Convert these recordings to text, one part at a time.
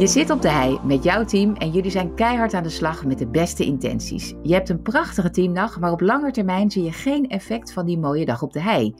Je zit op de hei met jouw team en jullie zijn keihard aan de slag met de beste intenties. Je hebt een prachtige teamdag, maar op lange termijn zie je geen effect van die mooie dag op de hei.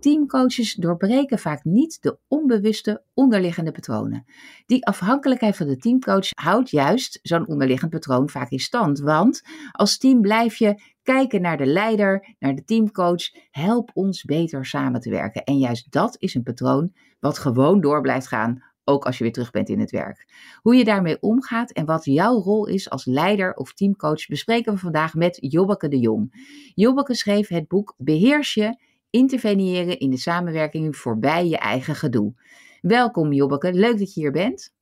Teamcoaches doorbreken vaak niet de onbewuste onderliggende patronen. Die afhankelijkheid van de teamcoach houdt juist zo'n onderliggend patroon vaak in stand. Want als team blijf je kijken naar de leider, naar de teamcoach. Help ons beter samen te werken. En juist dat is een patroon wat gewoon door blijft gaan ook als je weer terug bent in het werk. Hoe je daarmee omgaat en wat jouw rol is als leider of teamcoach bespreken we vandaag met Jobbeke de Jong. Jobbeke schreef het boek Beheers je, interveneren in de samenwerking voorbij je eigen gedoe. Welkom Jobbeke, leuk dat je hier bent.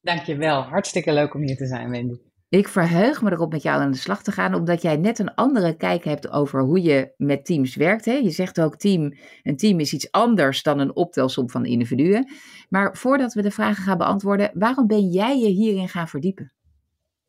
Dankjewel, hartstikke leuk om hier te zijn Wendy. Ik verheug me erop met jou aan de slag te gaan, omdat jij net een andere kijk hebt over hoe je met teams werkt. Hè? Je zegt ook team, een team is iets anders dan een optelsom van individuen. Maar voordat we de vragen gaan beantwoorden, waarom ben jij je hierin gaan verdiepen?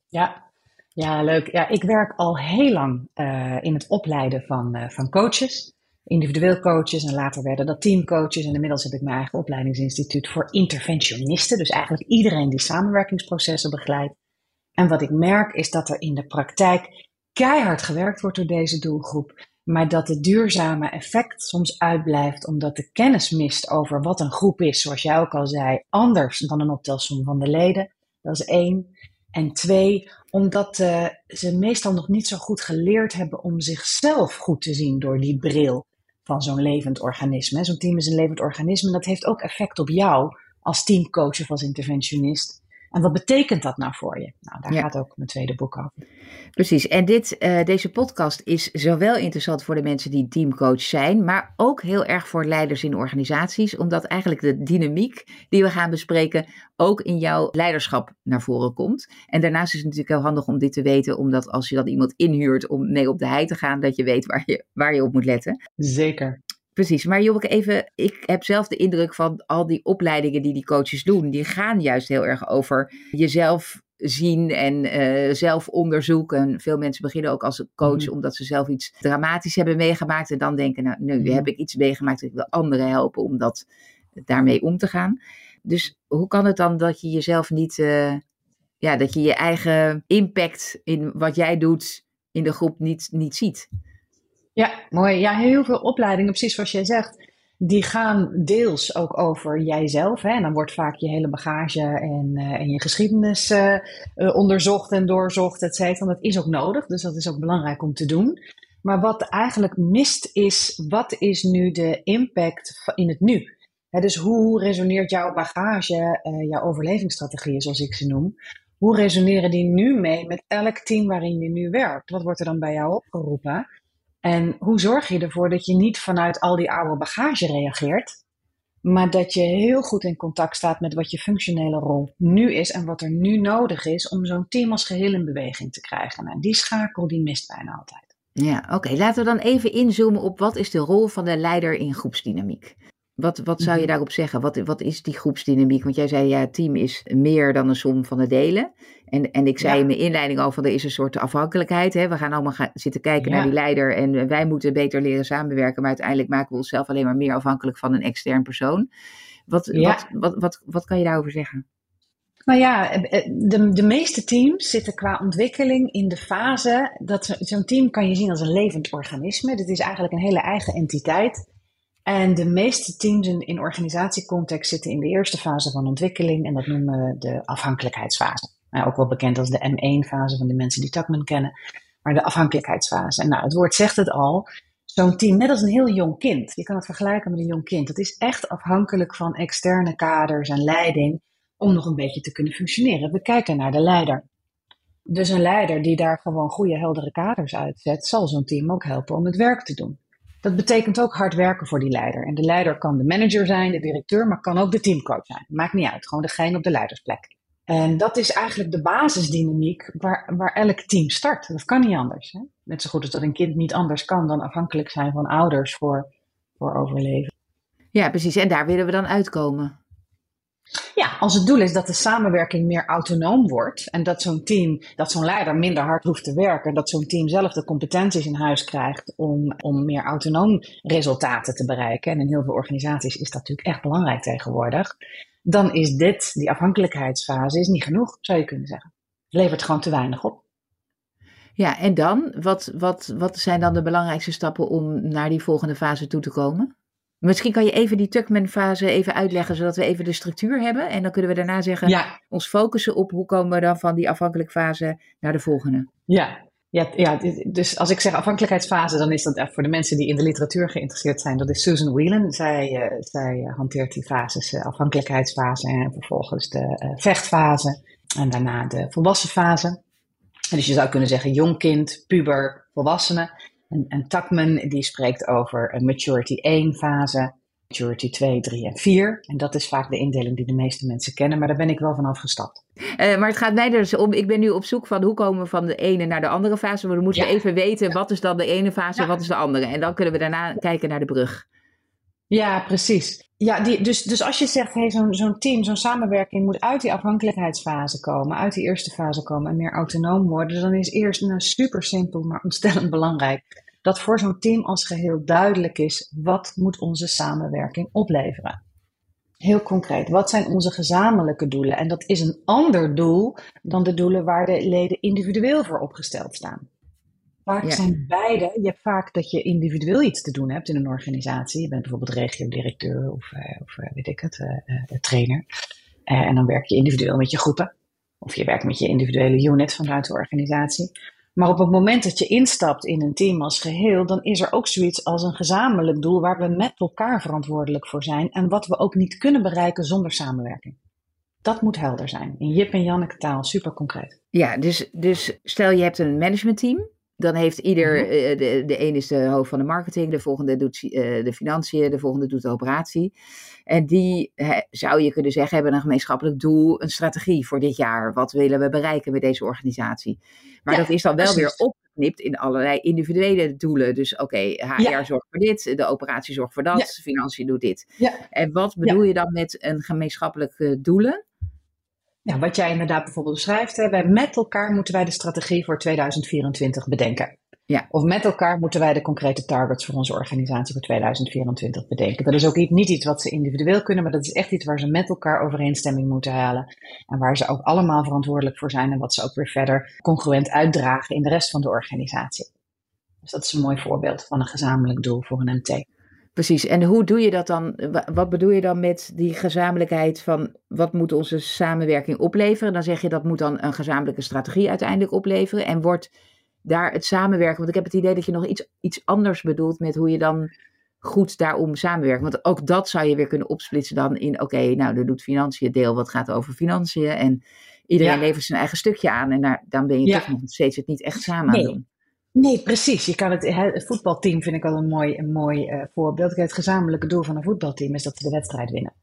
Ja, ja leuk. Ja, ik werk al heel lang uh, in het opleiden van, uh, van coaches. Individueel coaches en later werden dat teamcoaches. En inmiddels heb ik mijn eigen opleidingsinstituut voor interventionisten. Dus eigenlijk iedereen die samenwerkingsprocessen begeleidt. En wat ik merk is dat er in de praktijk keihard gewerkt wordt door deze doelgroep, maar dat het duurzame effect soms uitblijft omdat de kennis mist over wat een groep is, zoals jij ook al zei, anders dan een optelsom van de leden. Dat is één. En twee, omdat uh, ze meestal nog niet zo goed geleerd hebben om zichzelf goed te zien door die bril van zo'n levend organisme. Zo'n team is een levend organisme en dat heeft ook effect op jou als teamcoach of als interventionist. En wat betekent dat nou voor je? Nou, daar gaat ook mijn tweede boek over. Precies. En dit, uh, deze podcast is zowel interessant voor de mensen die teamcoach zijn, maar ook heel erg voor leiders in organisaties, omdat eigenlijk de dynamiek die we gaan bespreken ook in jouw leiderschap naar voren komt. En daarnaast is het natuurlijk heel handig om dit te weten, omdat als je dan iemand inhuurt om mee op de hei te gaan, dat je weet waar je, waar je op moet letten. Zeker. Precies, maar Jobbeke, even, ik heb zelf de indruk van al die opleidingen die die coaches doen, die gaan juist heel erg over jezelf zien en uh, zelf onderzoeken. Veel mensen beginnen ook als coach mm. omdat ze zelf iets dramatisch hebben meegemaakt en dan denken, nou, nu mm. heb ik iets meegemaakt, ik wil anderen helpen om dat, daarmee om te gaan. Dus hoe kan het dan dat je jezelf niet, uh, ja, dat je je eigen impact in wat jij doet in de groep niet, niet ziet? Ja, mooi. Ja, heel veel opleidingen, precies zoals jij zegt, die gaan deels ook over jijzelf. Hè? En dan wordt vaak je hele bagage en, uh, en je geschiedenis uh, uh, onderzocht en doorzocht, et cetera. Dat is ook nodig, dus dat is ook belangrijk om te doen. Maar wat eigenlijk mist is, wat is nu de impact in het nu? Dus hoe resoneert jouw bagage, jouw overlevingsstrategieën, zoals ik ze noem, hoe resoneren die nu mee met elk team waarin je nu werkt? Wat wordt er dan bij jou opgeroepen? En hoe zorg je ervoor dat je niet vanuit al die oude bagage reageert, maar dat je heel goed in contact staat met wat je functionele rol nu is en wat er nu nodig is om zo'n team als geheel in beweging te krijgen. En die schakel die mist bijna altijd. Ja, oké. Laten we dan even inzoomen op wat is de rol van de leider in groepsdynamiek? Wat, wat zou je mhm. daarop zeggen? Wat, wat is die groepsdynamiek? Want jij zei ja, het team is meer dan een som van de delen. En, en ik zei in mijn inleiding al van er is een soort afhankelijkheid. Hè? We gaan allemaal gaan zitten kijken naar die leider en wij moeten beter leren samenwerken. Maar uiteindelijk maken we onszelf alleen maar meer afhankelijk van een extern persoon. Wat, wat, wat, wat, wat kan je daarover zeggen? Nou ja, eh, eh, de, de meeste teams zitten qua ontwikkeling in de fase dat zo'n team kan je zien als een levend organisme. Dit is eigenlijk een hele eigen entiteit. En de meeste teams in, organisatiecontext zitten in de eerste fase van ontwikkeling en dat noemen we de afhankelijkheidsfase. Nou, ook wel bekend als de M1-fase van de mensen die Tuckman kennen, maar de afhankelijkheidsfase. En nou, het woord zegt het al. Zo'n team, net als een heel jong kind. Je kan het vergelijken met een jong kind. Dat is echt afhankelijk van externe kaders en leiding om nog een beetje te kunnen functioneren. We kijken naar de leider. Dus een leider die daar gewoon goede, heldere kaders uitzet, zal zo'n team ook helpen om het werk te doen. Dat betekent ook hard werken voor die leider. En de leider kan de manager zijn, de directeur, maar kan ook de teamcoach zijn. Maakt niet uit, gewoon degene op de leidersplek. En dat is eigenlijk de basisdynamiek waar, waar elk team start. Dat kan niet anders. Hè? Net zo goed als dat een kind niet anders kan dan afhankelijk zijn van ouders voor, voor overleven. Ja, precies. En daar willen we dan uitkomen. Ja, als het doel is dat de samenwerking meer autonoom wordt en dat zo'n team, dat zo'n leider minder hard hoeft te werken, dat zo'n team zelf de competenties in huis krijgt om, om meer autonoom resultaten te bereiken. En in heel veel organisaties is dat natuurlijk echt belangrijk tegenwoordig. Dan is dit, die afhankelijkheidsfase, is niet genoeg, zou je kunnen zeggen. Het levert gewoon te weinig op. Ja, en dan? Wat, wat, wat zijn dan de belangrijkste stappen om naar die volgende fase toe te komen? Misschien kan je even die Tuckman-fase even uitleggen, zodat we even de structuur hebben. En dan kunnen we daarna zeggen, Ja, ons focussen op hoe komen we dan van die afhankelijk fase naar de volgende. ja. Ja, ja, dus als ik zeg afhankelijkheidsfase, dan is dat echt voor de mensen die in de literatuur geïnteresseerd zijn. Dat is Susan Whelan. Zij, eh, zij eh, hanteert die fases, eh, afhankelijkheidsfase en vervolgens de eh, vechtfase en daarna de volwassen fase. En dus je zou kunnen zeggen jong kind, puber, volwassene. En, en Tuckman die spreekt over een maturity 1 fase, maturity 2, 3 en 4. En dat is vaak de indeling die de meeste mensen kennen, maar daar ben ik wel van afgestapt. Eh, maar het gaat mij dus om, ik ben nu op zoek van hoe komen we van de ene naar de andere fase. Maar moeten we Ja. even weten, wat is dan de ene fase en Ja. wat is de andere. En dan kunnen we daarna kijken naar de brug. Ja, precies. Ja, die, dus, dus als je zegt, hey, zo'n zo'n team, zo'n samenwerking moet uit die afhankelijkheidsfase komen, uit die eerste fase komen en meer autonoom worden, dan is eerst nou, super simpel, maar ontstellend belangrijk dat voor zo'n team als geheel duidelijk is, wat moet onze samenwerking opleveren? Heel concreet, wat zijn onze gezamenlijke doelen? En dat is een ander doel dan de doelen waar de leden individueel voor opgesteld staan. Vaak Ja. zijn beide, je hebt vaak dat je individueel iets te doen hebt in een organisatie. Je bent bijvoorbeeld regiodirecteur of, eh, of eh, weet ik het, eh, trainer. En dan werk je individueel met je groepen. Of je werkt met je individuele unit vanuit de organisatie. Maar op het moment dat je instapt in een team als geheel, dan is er ook zoiets als een gezamenlijk doel waar we met elkaar verantwoordelijk voor zijn en wat we ook niet kunnen bereiken zonder samenwerking. Dat moet helder zijn. In Jip en Janneke taal, super concreet. Ja, dus, dus stel je hebt een managementteam. Dan heeft ieder, Mhm. eh, de, de ene is de hoofd van de marketing, de volgende doet eh, de financiën, de volgende doet de operatie. En die, zou je kunnen zeggen, hebben een gemeenschappelijk doel, een strategie voor dit jaar. Wat willen we bereiken met deze organisatie? Maar Ja, dat is dan wel precies. weer opgeknipt in allerlei individuele doelen. Dus oké, HR Ja. zorgt voor dit, de operatie zorgt voor dat, Ja. financiën doet dit. En wat bedoel je dan met een gemeenschappelijke doelen? Ja, wat jij inderdaad bijvoorbeeld beschrijft, hè, wij met elkaar moeten wij de strategie voor 2024 bedenken. Ja. Of met elkaar moeten wij de concrete targets voor onze organisatie voor 2024 bedenken. Dat is ook niet iets wat ze individueel kunnen, maar dat is echt iets waar ze met elkaar overeenstemming moeten halen. En waar ze ook allemaal verantwoordelijk voor zijn en wat ze ook weer verder congruent uitdragen in de rest van de organisatie. Dus dat is een mooi voorbeeld van een gezamenlijk doel voor een MT. Precies. En hoe doe je dat dan? Wa- Wat bedoel je dan met die gezamenlijkheid van wat moet onze samenwerking opleveren? Dan zeg je dat moet dan een gezamenlijke strategie uiteindelijk opleveren. En wordt daar het samenwerken, want ik heb het idee dat je nog iets, iets anders bedoelt met hoe je dan goed daarom samenwerkt. Want ook dat zou je weer kunnen opsplitsen dan in, oké, nou, dan doet financiën deel wat gaat over financiën. En iedereen Ja. levert zijn eigen stukje aan. En daar, dan ben je Ja. toch nog steeds het niet echt samen aan Nee. doen. Nee, precies. Je kan het, voetbalteam vind ik al een mooi, een mooi eh, voorbeeld. Het gezamenlijke doel van een voetbalteam is dat ze de wedstrijd winnen.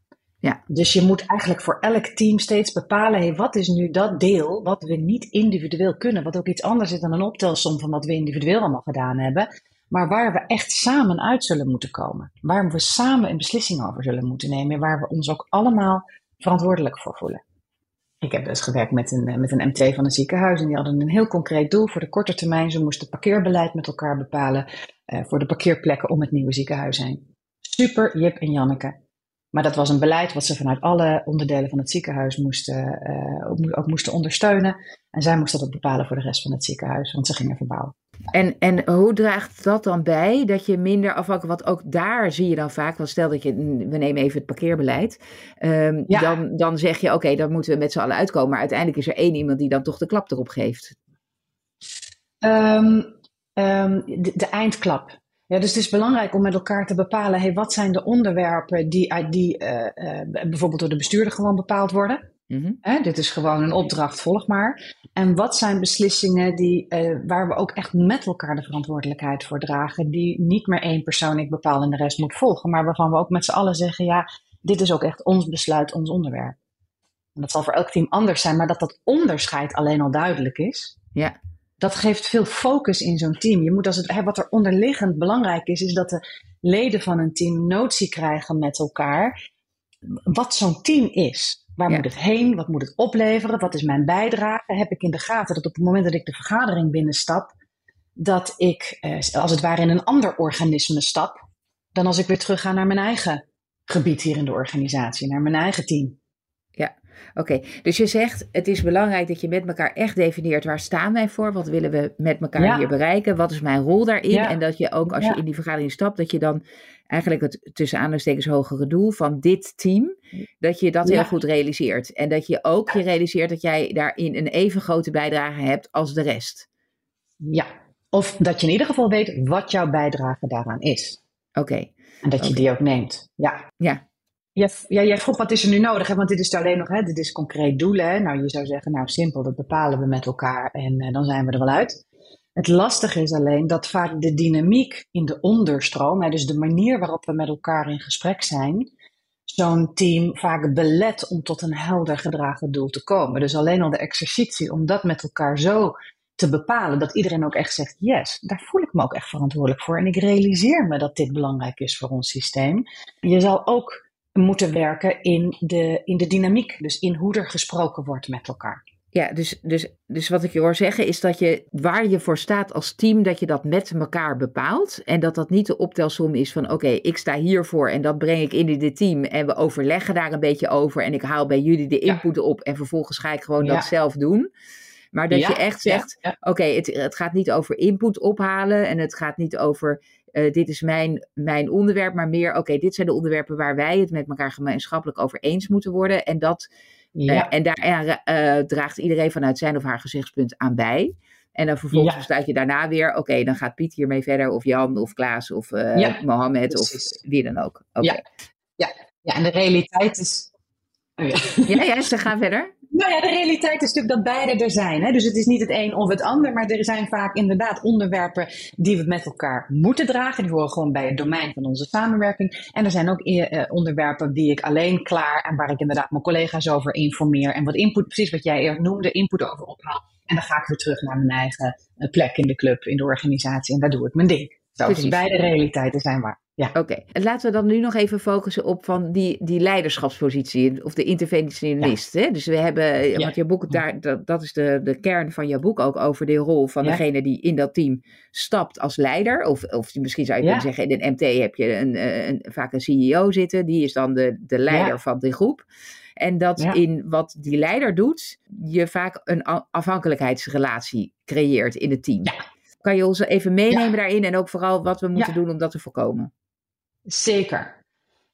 Ja. Dus je moet eigenlijk voor elk team steeds bepalen, hey, wat is nu dat deel wat we niet individueel kunnen, wat ook iets anders is dan een optelsom van wat we individueel allemaal gedaan hebben, maar waar we echt samen uit zullen moeten komen. Waar we samen een beslissing over zullen moeten nemen, waar we ons ook allemaal verantwoordelijk voor voelen. Ik heb dus gewerkt met een, eh, met een MT van een ziekenhuis en die hadden een heel concreet doel voor de korte termijn. Ze moesten parkeerbeleid met elkaar bepalen eh, voor de parkeerplekken om het nieuwe ziekenhuis heen. Super, Jip en Janneke. Maar dat was een beleid wat ze vanuit alle onderdelen van het ziekenhuis moesten, eh, ook, ook moesten ondersteunen. En zij moesten dat bepalen voor de rest van het ziekenhuis, want ze gingen verbouwen. En, en hoe draagt dat dan bij dat je minder afhankelijk, want ook daar zie je dan vaak, want stel dat je, we nemen even het parkeerbeleid, ehm, Ja. dan, dan zeg je oké, dan moeten we met z'n allen uitkomen, maar uiteindelijk is er één iemand die dan toch de klap erop geeft. Ehm, ehm, de, de eindklap. Ja, dus het is belangrijk om met elkaar te bepalen, hey, wat zijn de onderwerpen die, die eh, eh, bijvoorbeeld door de bestuurder gewoon bepaald worden. Mhm. Dit is gewoon een opdracht, volg maar. En wat zijn beslissingen die, eh, waar we ook echt met elkaar de verantwoordelijkheid voor dragen, die niet meer één persoon ik bepaal en de rest moet volgen, maar waarvan we ook met z'n allen zeggen, ja, dit is ook echt ons besluit, ons onderwerp. En dat zal voor elk team anders zijn, maar dat dat onderscheid alleen al duidelijk is. Ja. Dat geeft veel focus in zo'n team. Je moet als het, wat er onderliggend belangrijk is, is dat de leden van een team notie krijgen met elkaar wat zo'n team is. Waar moet het heen? Wat moet het opleveren? Wat is mijn bijdrage? Heb ik in de gaten dat op het moment dat ik de vergadering binnenstap, dat ik eh, als het ware in een ander organisme stap, dan als ik weer terug ga naar mijn eigen gebied hier in de organisatie, naar mijn eigen team. Oké. Dus je zegt het is belangrijk dat je met elkaar echt definieert waar staan wij voor, wat willen we met elkaar hier bereiken, wat is mijn rol daarin en dat je ook als je in die vergadering stapt, dat je dan eigenlijk het tussen aanhalingstekens hogere doel van dit team, dat je dat heel goed realiseert. En dat je ook je realiseert dat jij daarin een even grote bijdrage hebt als de rest. Ja, of dat je in ieder geval weet wat jouw bijdrage daaraan is. Oké. En dat je die ook neemt. Ja. Ja. Ja, ja, jij vroeg wat is er nu nodig, hè? want dit is alleen nog, hè, dit is concreet doelen. Hè? Nou, je zou zeggen, nou simpel, dat bepalen we met elkaar en uh, dan zijn we er wel uit. Het lastige is alleen dat vaak de dynamiek in de onderstroom, hè, dus de manier waarop we met elkaar in gesprek zijn, zo'n team vaak belet om tot een helder gedragen doel te komen. Dus alleen al de exercitie om dat met elkaar zo te bepalen dat iedereen ook echt zegt: yes, daar voel ik me ook echt verantwoordelijk voor. En ik realiseer me dat dit belangrijk is voor ons systeem. Je zal ook moeten werken in de, in de dynamiek, dus in hoe er gesproken wordt met elkaar. Ja, dus, dus, dus wat ik je hoor zeggen is dat je waar je voor staat als team, dat je dat met elkaar bepaalt. En dat dat niet de optelsom is van oké, ik sta hiervoor en dat breng ik in dit team. En we overleggen daar een beetje over en ik haal bij jullie de input op en vervolgens ga ik gewoon dat zelf doen. Maar dat je echt zegt, oké, het, het gaat niet over input ophalen en het gaat niet over uh, dit is mijn, mijn onderwerp, maar meer, oké, dit zijn de onderwerpen waar wij het met elkaar gemeenschappelijk over eens moeten worden. En, dat, uh, ja. en daar uh, draagt iedereen vanuit zijn of haar gezichtspunt aan bij. En dan vervolgens ja. besluit je daarna weer, oké, dan gaat Piet hiermee verder, of Jan, of Klaas, of ja, Mohammed, precies. of wie dan ook. Okay. Ja. Ja. ja, en de realiteit is. Oh ja, ja, ze gaan verder. Nou ja, de realiteit is natuurlijk dat beide er zijn. Hè? Dus het is niet het een of het ander, maar er zijn vaak inderdaad onderwerpen die we met elkaar moeten dragen. Die horen gewoon bij het domein van onze samenwerking. En er zijn ook uh, onderwerpen die ik alleen klaar en waar ik inderdaad mijn collega's over informeer. En wat input, precies wat jij eerst noemde, input over ophaal. En dan ga ik weer terug naar mijn eigen plek in de club, in de organisatie. En daar doe ik mijn ding. Zo, dus beide realiteiten zijn waar. Ja. Oké, okay. laten we dan nu nog even focussen op van die, die leiderschapspositie of de interventionist. Ja. Hè? Dus we hebben, ja. want je boek, daar, dat, dat is de, de kern van je boek ook over de rol van ja. degene die in dat team stapt als leider. Of, of misschien zou je kunnen zeggen, in een MT heb je een, een, vaak een CEO zitten, die is dan de, de leider van die groep. En dat in wat die leider doet, je vaak een afhankelijkheidsrelatie creëert in het team. Kan je ons even meenemen daarin en ook vooral wat we moeten doen om dat te voorkomen? Zeker.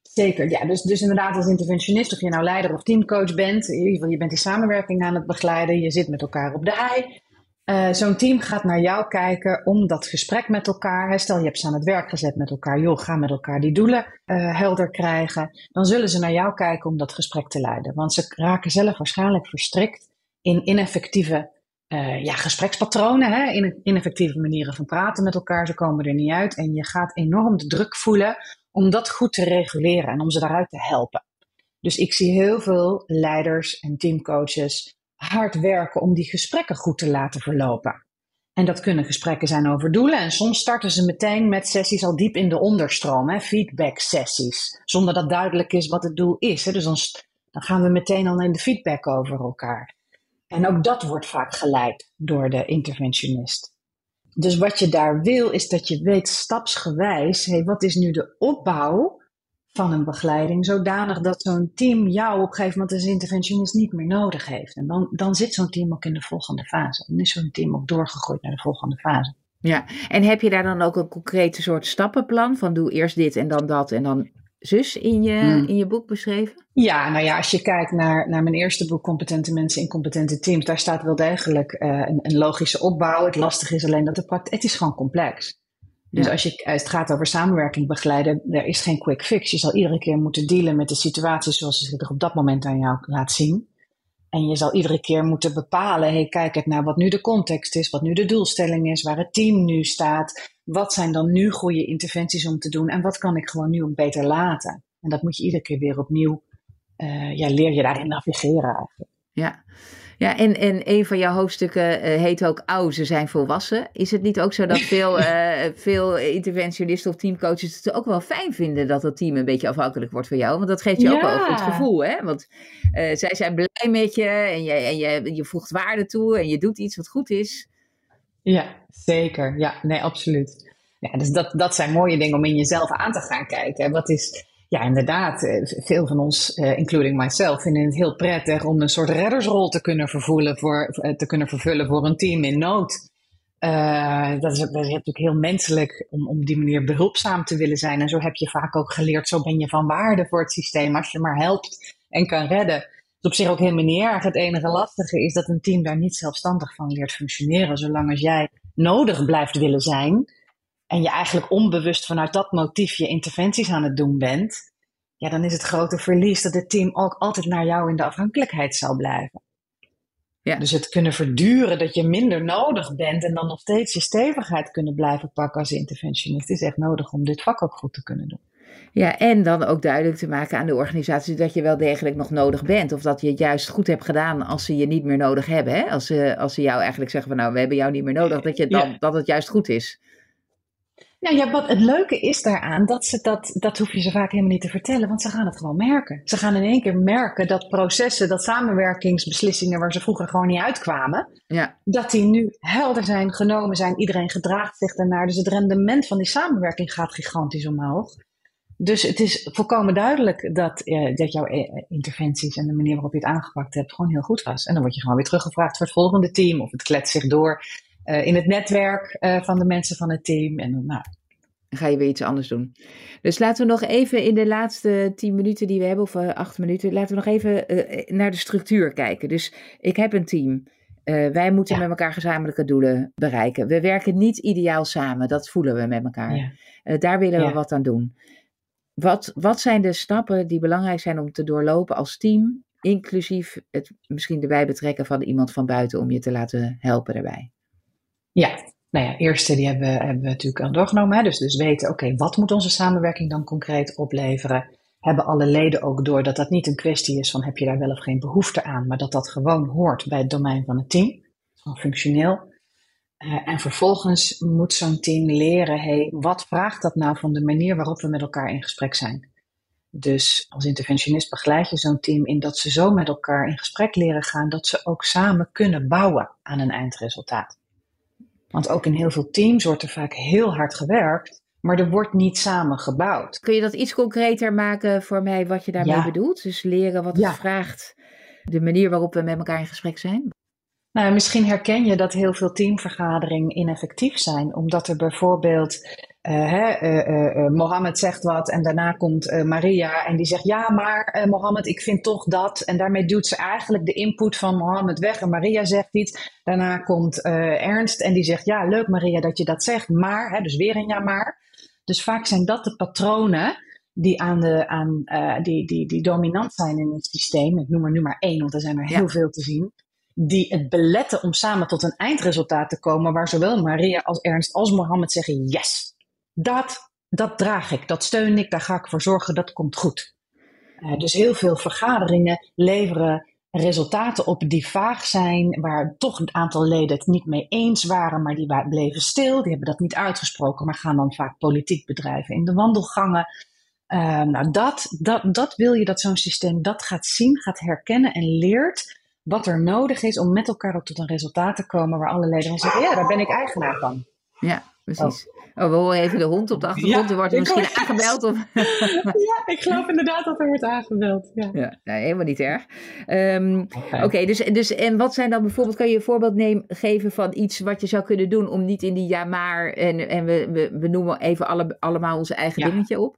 Zeker, ja. Dus, dus inderdaad als interventionist, of je nou leider of teamcoach bent, in ieder geval je bent die samenwerking aan het begeleiden, je zit met elkaar op de hei. Uh, Zo'n team gaat naar jou kijken om dat gesprek met elkaar, stel je hebt ze aan het werk gezet met elkaar, joh, ga met elkaar die doelen uh, helder krijgen, dan zullen ze naar jou kijken om dat gesprek te leiden. Want ze raken zelf waarschijnlijk verstrikt in ineffectieve uh, ja, gesprekspatronen, hè, ineffectieve manieren van praten met elkaar, ze komen er niet uit en je gaat enorm de druk voelen om dat goed te reguleren en om ze daaruit te helpen. Dus ik zie heel veel leiders en teamcoaches hard werken om die gesprekken goed te laten verlopen. En dat kunnen gesprekken zijn over doelen. En soms starten ze meteen met sessies al diep in de onderstroom, hè, feedback sessies. Zonder dat duidelijk is wat het doel is. Hè. Dus dan, dan gaan we meteen al in de feedback over elkaar. En ook dat wordt vaak geleid door de interventionist. Dus wat je daar wil, is dat je weet stapsgewijs, hey, wat is nu de opbouw van een begeleiding, zodanig dat zo'n team jou op een gegeven moment als interventionist niet meer nodig heeft. En dan, dan zit zo'n team ook in de volgende fase. Dan is zo'n team ook doorgegroeid naar de volgende fase. Ja, en heb je daar dan ook een concrete soort stappenplan van doe eerst dit en dan dat en dan zus in je, hmm. in je boek beschreven? Ja, nou ja, als je kijkt naar, naar mijn eerste boek, Competente Mensen in Competente Teams, daar staat wel degelijk uh, een, een, logische opbouw. Het lastige is alleen dat de praktijk, het is gewoon complex. Dus als, je, als het gaat over samenwerking begeleiden, er is geen quick fix. Je zal iedere keer moeten dealen met de situatie zoals ze zich op dat moment aan jou laat zien. En je zal iedere keer moeten bepalen, hey, kijk het naar wat nu de context is, wat nu de doelstelling is, waar het team nu staat. Wat zijn dan nu goede interventies om te doen en wat kan ik gewoon nu beter laten? En dat moet je iedere keer weer opnieuw ja, leer je daarin navigeren eigenlijk. Ja, ja, en, en een van jouw hoofdstukken uh, heet ook Oude, ze zijn volwassen. Is het niet ook zo dat veel, uh, veel interventionisten of teamcoaches het ook wel fijn vinden dat het team een beetje afhankelijk wordt van jou? Want dat geeft je ook wel een goed gevoel, hè? Want uh, zij zijn blij met je en, je en je, je voegt waarde toe en je doet iets wat goed is. Ja, zeker. Ja, nee, absoluut. Ja, dus dat, dat zijn mooie dingen om in jezelf aan te gaan kijken. Wat is ja, inderdaad. Eh, veel van ons, uh, including myself, vinden het heel prettig om een soort reddersrol te kunnen vervullen voor, eh, te kunnen vervullen voor een team in nood. Dat, is, dat is natuurlijk heel menselijk om op die manier behulpzaam te willen zijn. En zo heb je vaak ook geleerd, zo ben je van waarde voor het systeem als je maar helpt en kan redden. Dat is op zich ook helemaal niet erg. Het enige lastige is dat een team daar niet zelfstandig van leert functioneren. Zolang als jij nodig blijft willen zijn, en je eigenlijk onbewust vanuit dat motief je interventies aan het doen bent, ja, dan is het grote verlies dat het team ook altijd naar jou in de afhankelijkheid zal blijven. Ja. Dus het kunnen verduren dat je minder nodig bent en dan nog steeds je stevigheid kunnen blijven pakken als interventionist is echt nodig om dit vak ook goed te kunnen doen. Ja, en dan ook duidelijk te maken aan de organisatie dat je wel degelijk nog nodig bent. Of dat je het juist goed hebt gedaan als ze je niet meer nodig hebben. Hè? Als, ze, als ze jou eigenlijk zeggen van nou, we hebben jou niet meer nodig. Dat, je dan, dat het juist goed is. Nou ja, wat het leuke is daaraan, dat, ze dat, dat hoef je ze vaak helemaal niet te vertellen, want ze gaan het gewoon merken. Ze gaan in één keer merken dat processen, dat samenwerkingsbeslissingen waar ze vroeger gewoon niet uitkwamen, ja. dat die nu helder zijn, genomen zijn, iedereen gedraagt zich daarnaar. Dus het rendement van die samenwerking gaat gigantisch omhoog. Dus het is volkomen duidelijk dat, eh, dat jouw eh, interventies en de manier waarop je het aangepakt hebt gewoon heel goed was. En dan word je gewoon weer teruggevraagd voor het volgende team of het kletst zich door uh, in het netwerk uh, van de mensen van het team. En nou, dan ga je weer iets anders doen. Dus laten we nog even in de laatste tien minuten die we hebben, of uh, acht minuten, laten we nog even naar de structuur kijken. Dus ik heb een team. wij moeten ja. met elkaar gezamenlijke doelen bereiken. We werken niet ideaal samen, dat voelen we met elkaar. Ja. daar willen we wat aan doen. Wat, wat zijn de stappen die belangrijk zijn om te doorlopen als team, inclusief het misschien erbij betrekken van iemand van buiten om je te laten helpen daarbij? Ja, nou ja, eerste die hebben, hebben we natuurlijk al doorgenomen. Hè? Dus, dus weten, oké, wat moet onze samenwerking dan concreet opleveren? Hebben alle leden ook door dat dat niet een kwestie is van heb je daar wel of geen behoefte aan, maar dat dat gewoon hoort bij het domein van het team. Gewoon functioneel. Uh, en vervolgens moet zo'n team leren, hey, wat vraagt dat nou van de manier waarop we met elkaar in gesprek zijn? Dus als interventionist begeleid je zo'n team in dat ze zo met elkaar in gesprek leren gaan dat ze ook samen kunnen bouwen aan een eindresultaat. Want ook in heel veel teams wordt er vaak heel hard gewerkt, maar er wordt niet samen gebouwd. Kun je dat iets concreter maken voor mij wat je daarmee bedoelt? Dus leren wat het vraagt, de manier waarop we met elkaar in gesprek zijn? Nou, misschien herken je dat heel veel teamvergaderingen ineffectief zijn, omdat er bijvoorbeeld uh, hè, uh, Mohammed zegt wat en daarna komt Maria en die zegt ja, maar Mohammed, ik vind toch dat. En daarmee duwt ze eigenlijk de input van Mohammed weg en Maria zegt iets. Daarna komt Ernst en die zegt ja, leuk Maria dat je dat zegt, maar, hè, dus weer een ja maar. Dus vaak zijn dat de patronen die, aan de, aan, die, die, die dominant zijn in het systeem. Ik noem er nu maar één, want er zijn er heel veel te zien die het beletten om samen tot een eindresultaat te komen, waar zowel Maria als Ernst als Mohammed zeggen: Yes, dat, dat draag ik, dat steun ik, daar ga ik voor zorgen, dat komt goed. Uh, dus heel veel vergaderingen leveren resultaten op die vaag zijn, waar toch een aantal leden het niet mee eens waren, maar die bleven stil, die hebben dat niet uitgesproken, maar gaan dan vaak politiek bedrijven in de wandelgangen. Uh, nou, dat, dat, dat wil je dat zo'n systeem dat gaat zien, gaat herkennen en leert wat er nodig is om met elkaar tot een resultaat te komen waar alle leden van zeggen, ja, daar ben ik eigenaar van. Ja, precies. Oh. Oh we horen even de hond op de achtergrond. er wordt misschien aangebeld. Of... ja, ik geloof inderdaad dat er wordt aangebeld. Ja, ja nou, helemaal niet erg. Um, Oké, dus, dus en wat zijn dan bijvoorbeeld, kan je een voorbeeld nemen, geven van iets wat je zou kunnen doen om niet in die ja maar en, en we, we, we noemen even alle, allemaal onze eigen dingetje op?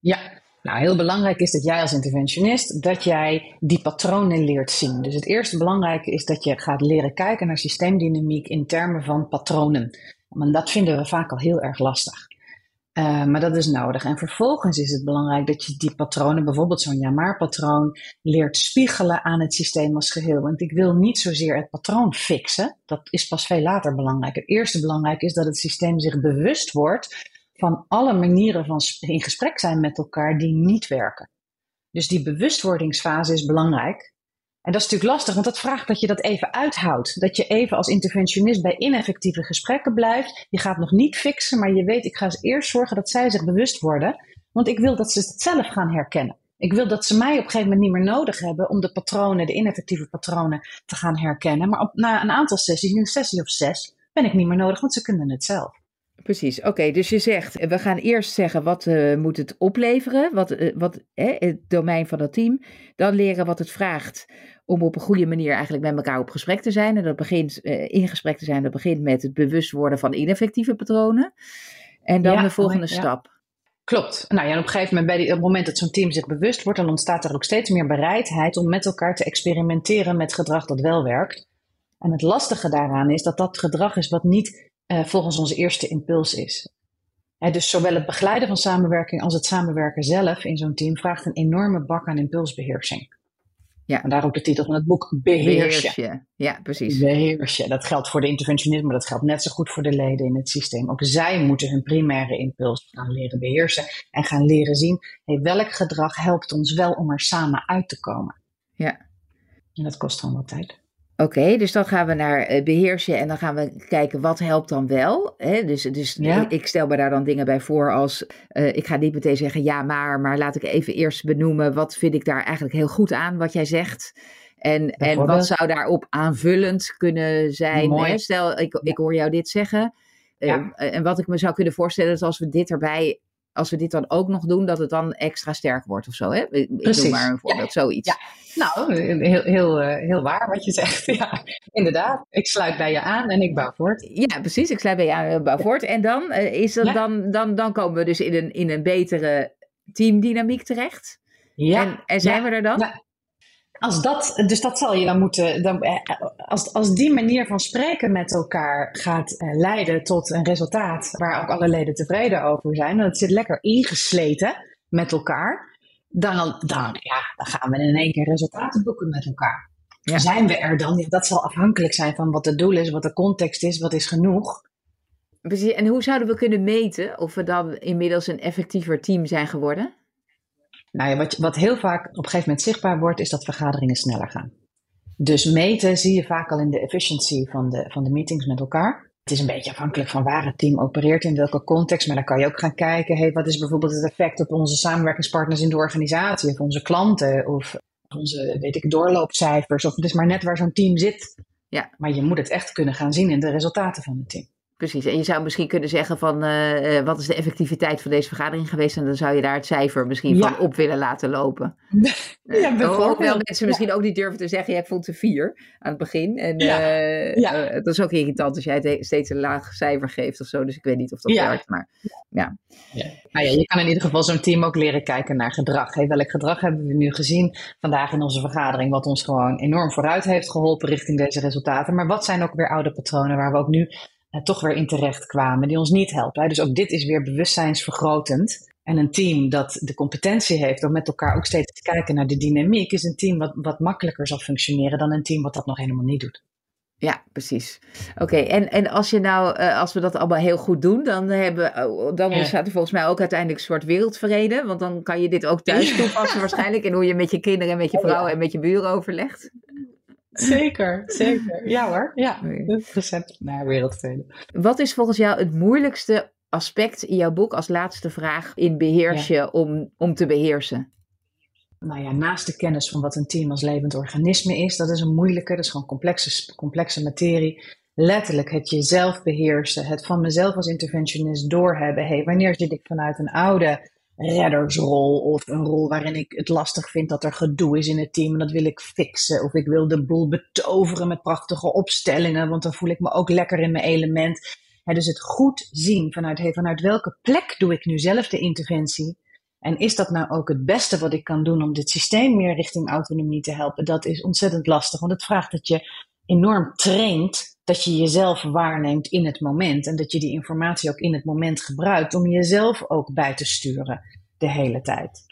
Ja, nou, heel belangrijk is dat jij als interventionist, dat jij die patronen leert zien. Dus het eerste belangrijke is dat je gaat leren kijken naar systeemdynamiek in termen van patronen. En dat vinden we vaak al heel erg lastig. Uh, maar dat is nodig. En vervolgens is het belangrijk dat je die patronen, bijvoorbeeld zo'n ja-maar-patroon, leert spiegelen aan het systeem als geheel. Want ik wil niet zozeer het patroon fixen. Dat is pas veel later belangrijk. Het eerste belangrijk is dat het systeem zich bewust wordt van alle manieren van in gesprek zijn met elkaar die niet werken. Dus die bewustwordingsfase is belangrijk. En dat is natuurlijk lastig, want dat vraagt dat je dat even uithoudt. Dat je even als interventionist bij ineffectieve gesprekken blijft. Je gaat nog niet fixen, maar je weet, ik ga eerst zorgen dat zij zich bewust worden. Want ik wil dat ze het zelf gaan herkennen. Ik wil dat ze mij op een gegeven moment niet meer nodig hebben om de patronen, de ineffectieve patronen, te gaan herkennen. Maar na een aantal sessies, een sessie of zes, ben ik niet meer nodig, want ze kunnen het zelf. Precies, oké. dus je zegt, we gaan eerst zeggen wat uh, moet het opleveren, wat, uh, wat het domein van het team. Dan leren wat het vraagt om op een goede manier eigenlijk met elkaar op gesprek te zijn. En dat begint uh, in gesprek te zijn, dat begint met het bewust worden van ineffectieve patronen. En dan Ja, de volgende ja. stap. Klopt. Nou ja, en op een gegeven moment, bij die, op het moment dat zo'n team zich bewust wordt, dan ontstaat er ook steeds meer bereidheid om met elkaar te experimenteren met gedrag dat wel werkt. En het lastige daaraan is dat dat gedrag is wat niet eh, volgens onze eerste impuls is. Dus zowel het begeleiden van samenwerking als het samenwerken zelf in zo'n team vraagt een enorme bak aan impulsbeheersing. Ja. En daar ook de titel van het boek Beheers je. Beheers je. Ja, precies. Beheers je. Dat geldt voor de interventionisme, maar dat geldt net zo goed voor de leden in het systeem. Ook zij moeten hun primaire impuls gaan leren beheersen en gaan leren zien, hey, welk gedrag helpt ons wel om er samen uit te komen. Ja. En dat kost gewoon wat tijd. Oké, dus dan gaan we naar eh, beheersen en dan gaan we kijken wat helpt dan wel. Hè? Dus, dus Ja. ik, stel me daar dan dingen bij voor als, eh, ik ga niet meteen zeggen ja maar, maar laat ik even eerst benoemen wat vind ik daar eigenlijk heel goed aan wat jij zegt. En, en wat zou daarop aanvullend kunnen zijn? Hè? Stel, ik, ik hoor jou dit zeggen. eh, Ja. en wat ik me zou kunnen voorstellen is als we dit erbij, als we dit dan ook nog doen, dat het dan extra sterk wordt of zo. Hè? Ik, Precies. noem maar een voorbeeld, zoiets. Ja. Nou, heel, heel, eh, heel waar wat je zegt. Ja, inderdaad. Ik sluit bij je aan en ik bouw voort. Ja, precies. Ik sluit bij jou aan Bouwvoort. En dan, eh, is dat Ja. dan, dan, dan komen we dus in een, in een betere teamdynamiek terecht. Ja. en, en zijn we er dan? Als dat, dus dat zal je dan moeten. Dan, eh, als, als die manier van spreken met elkaar gaat eh, leiden tot een resultaat waar ook alle leden tevreden over zijn, en het zit lekker ingesleten met elkaar, dan, dan, ja, dan gaan we in één keer resultaten boeken met elkaar. Ja. Zijn we er dan? Ja, dat zal afhankelijk zijn van wat het doel is, wat de context is, wat is genoeg. Precies. En hoe zouden we kunnen meten of we dan inmiddels een effectiever team zijn geworden? Nou ja, wat, wat heel vaak op een gegeven moment zichtbaar wordt, is dat vergaderingen sneller gaan. Dus meten zie je vaak al in de efficiency van de, van de meetings met elkaar. Het is een beetje afhankelijk van waar het team opereert, in welke context. Maar dan kan je ook gaan kijken, hey, wat is bijvoorbeeld het effect op onze samenwerkingspartners in de organisatie, of onze klanten, of onze, weet ik, doorloopcijfers. Of het is maar net waar zo'n team zit. Ja. Maar je moet het echt kunnen gaan zien in de resultaten van het team. Precies. En je zou misschien kunnen zeggen van eh, eh, wat is de effectiviteit van deze vergadering geweest? En dan zou je daar het cijfer misschien Ja. van op willen laten lopen. Ja, Eh, ook wel mensen misschien ook niet durven te zeggen, ja, ik vond het een vier aan het begin. En Ja. Ja. dat is ook irritant als jij steeds een laag cijfer geeft of zo. Dus ik weet niet of dat Ja. werkt. Maar ja, Nou ja, je kan in ieder geval zo'n team ook leren kijken naar gedrag. Hey, welk gedrag hebben we nu gezien vandaag in onze vergadering, wat ons gewoon enorm vooruit heeft geholpen richting deze resultaten. Maar wat zijn ook weer oude patronen waar we ook nu toch weer in terecht kwamen, die ons niet helpen. Dus ook dit is weer bewustzijnsvergrotend. En een team dat de competentie heeft om met elkaar ook steeds te kijken naar de dynamiek, is een team wat, wat makkelijker zal functioneren dan een team wat dat nog helemaal niet doet. Ja, precies. Oké, en, en als je nou, eh, als we dat allemaal heel goed doen, dan, hebben, oh, dan Ja. ontstaat er volgens mij ook uiteindelijk een soort wereldvrede. Want dan kan je dit ook thuis toepassen waarschijnlijk. En hoe je met je kinderen en met je Oh, ja. vrouw en met je buren overlegt. Zeker, zeker. Ja hoor, ja. Oké. Recept naar wereldvrede. Wat is volgens jou het moeilijkste aspect in jouw boek als laatste vraag in beheers je om, om te beheersen? nou ja, naast de kennis van wat een team als levend organisme is, dat is een moeilijke, dat is gewoon complexe, complexe materie. Letterlijk het jezelf beheersen, het van mezelf als interventionist doorhebben. Hey, wanneer zit ik vanuit een oude reddersrol of een rol waarin ik het lastig vind dat er gedoe is in het team en dat wil ik fixen. Of ik wil de boel betoveren met prachtige opstellingen, want dan voel ik me ook lekker in mijn element. Dus het goed zien vanuit, vanuit welke plek doe ik nu zelf de interventie en is dat nou ook het beste wat ik kan doen om dit systeem meer richting autonomie te helpen? Dat is ontzettend lastig, want het vraagt dat je enorm traint dat je jezelf waarneemt in het moment en dat je die informatie ook in het moment gebruikt om jezelf ook bij te sturen de hele tijd.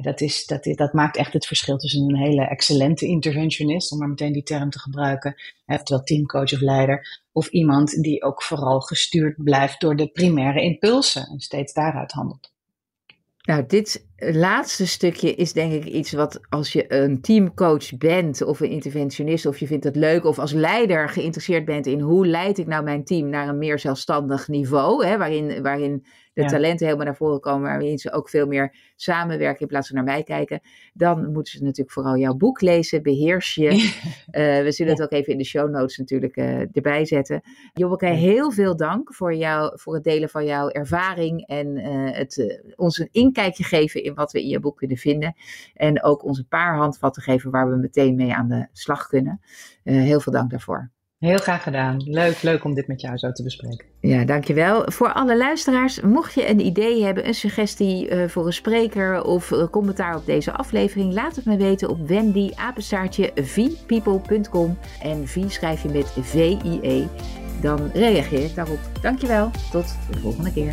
Dat, is, dat, dat maakt echt het verschil tussen een hele excellente interventionist, om maar meteen die term te gebruiken, oftewel teamcoach of leider, of iemand die ook vooral gestuurd blijft door de primaire impulsen en steeds daaruit handelt. Nou, dit laatste stukje is denk ik iets wat als je een teamcoach bent of een interventionist of je vindt het leuk of als leider geïnteresseerd bent in hoe leid ik nou mijn team naar een meer zelfstandig niveau, hè, waarin, waarin de talenten helemaal naar voren komen, waarin ze ook veel meer samenwerken in plaats van naar mij kijken, dan moeten ze natuurlijk vooral jouw boek lezen, beheers je. uh, we zullen het ook even in de show notes natuurlijk uh, erbij zetten. Jobbeke, heel veel dank voor, jou, voor het delen van jouw ervaring en uh, het ons een inkijkje geven in wat we in je boek kunnen vinden. En ook ons een paar handvatten geven waar we meteen mee aan de slag kunnen. heel veel dank daarvoor. Heel graag gedaan. Leuk, leuk om dit met jou zo te bespreken. Ja, dankjewel. Voor alle luisteraars, mocht je een idee hebben, een suggestie uh, voor een spreker of een commentaar op deze aflevering, laat het me weten op wendy-vpeople.com en V schrijf je met V-I-E. Dan reageer ik daarop. Dankjewel. Tot de volgende keer.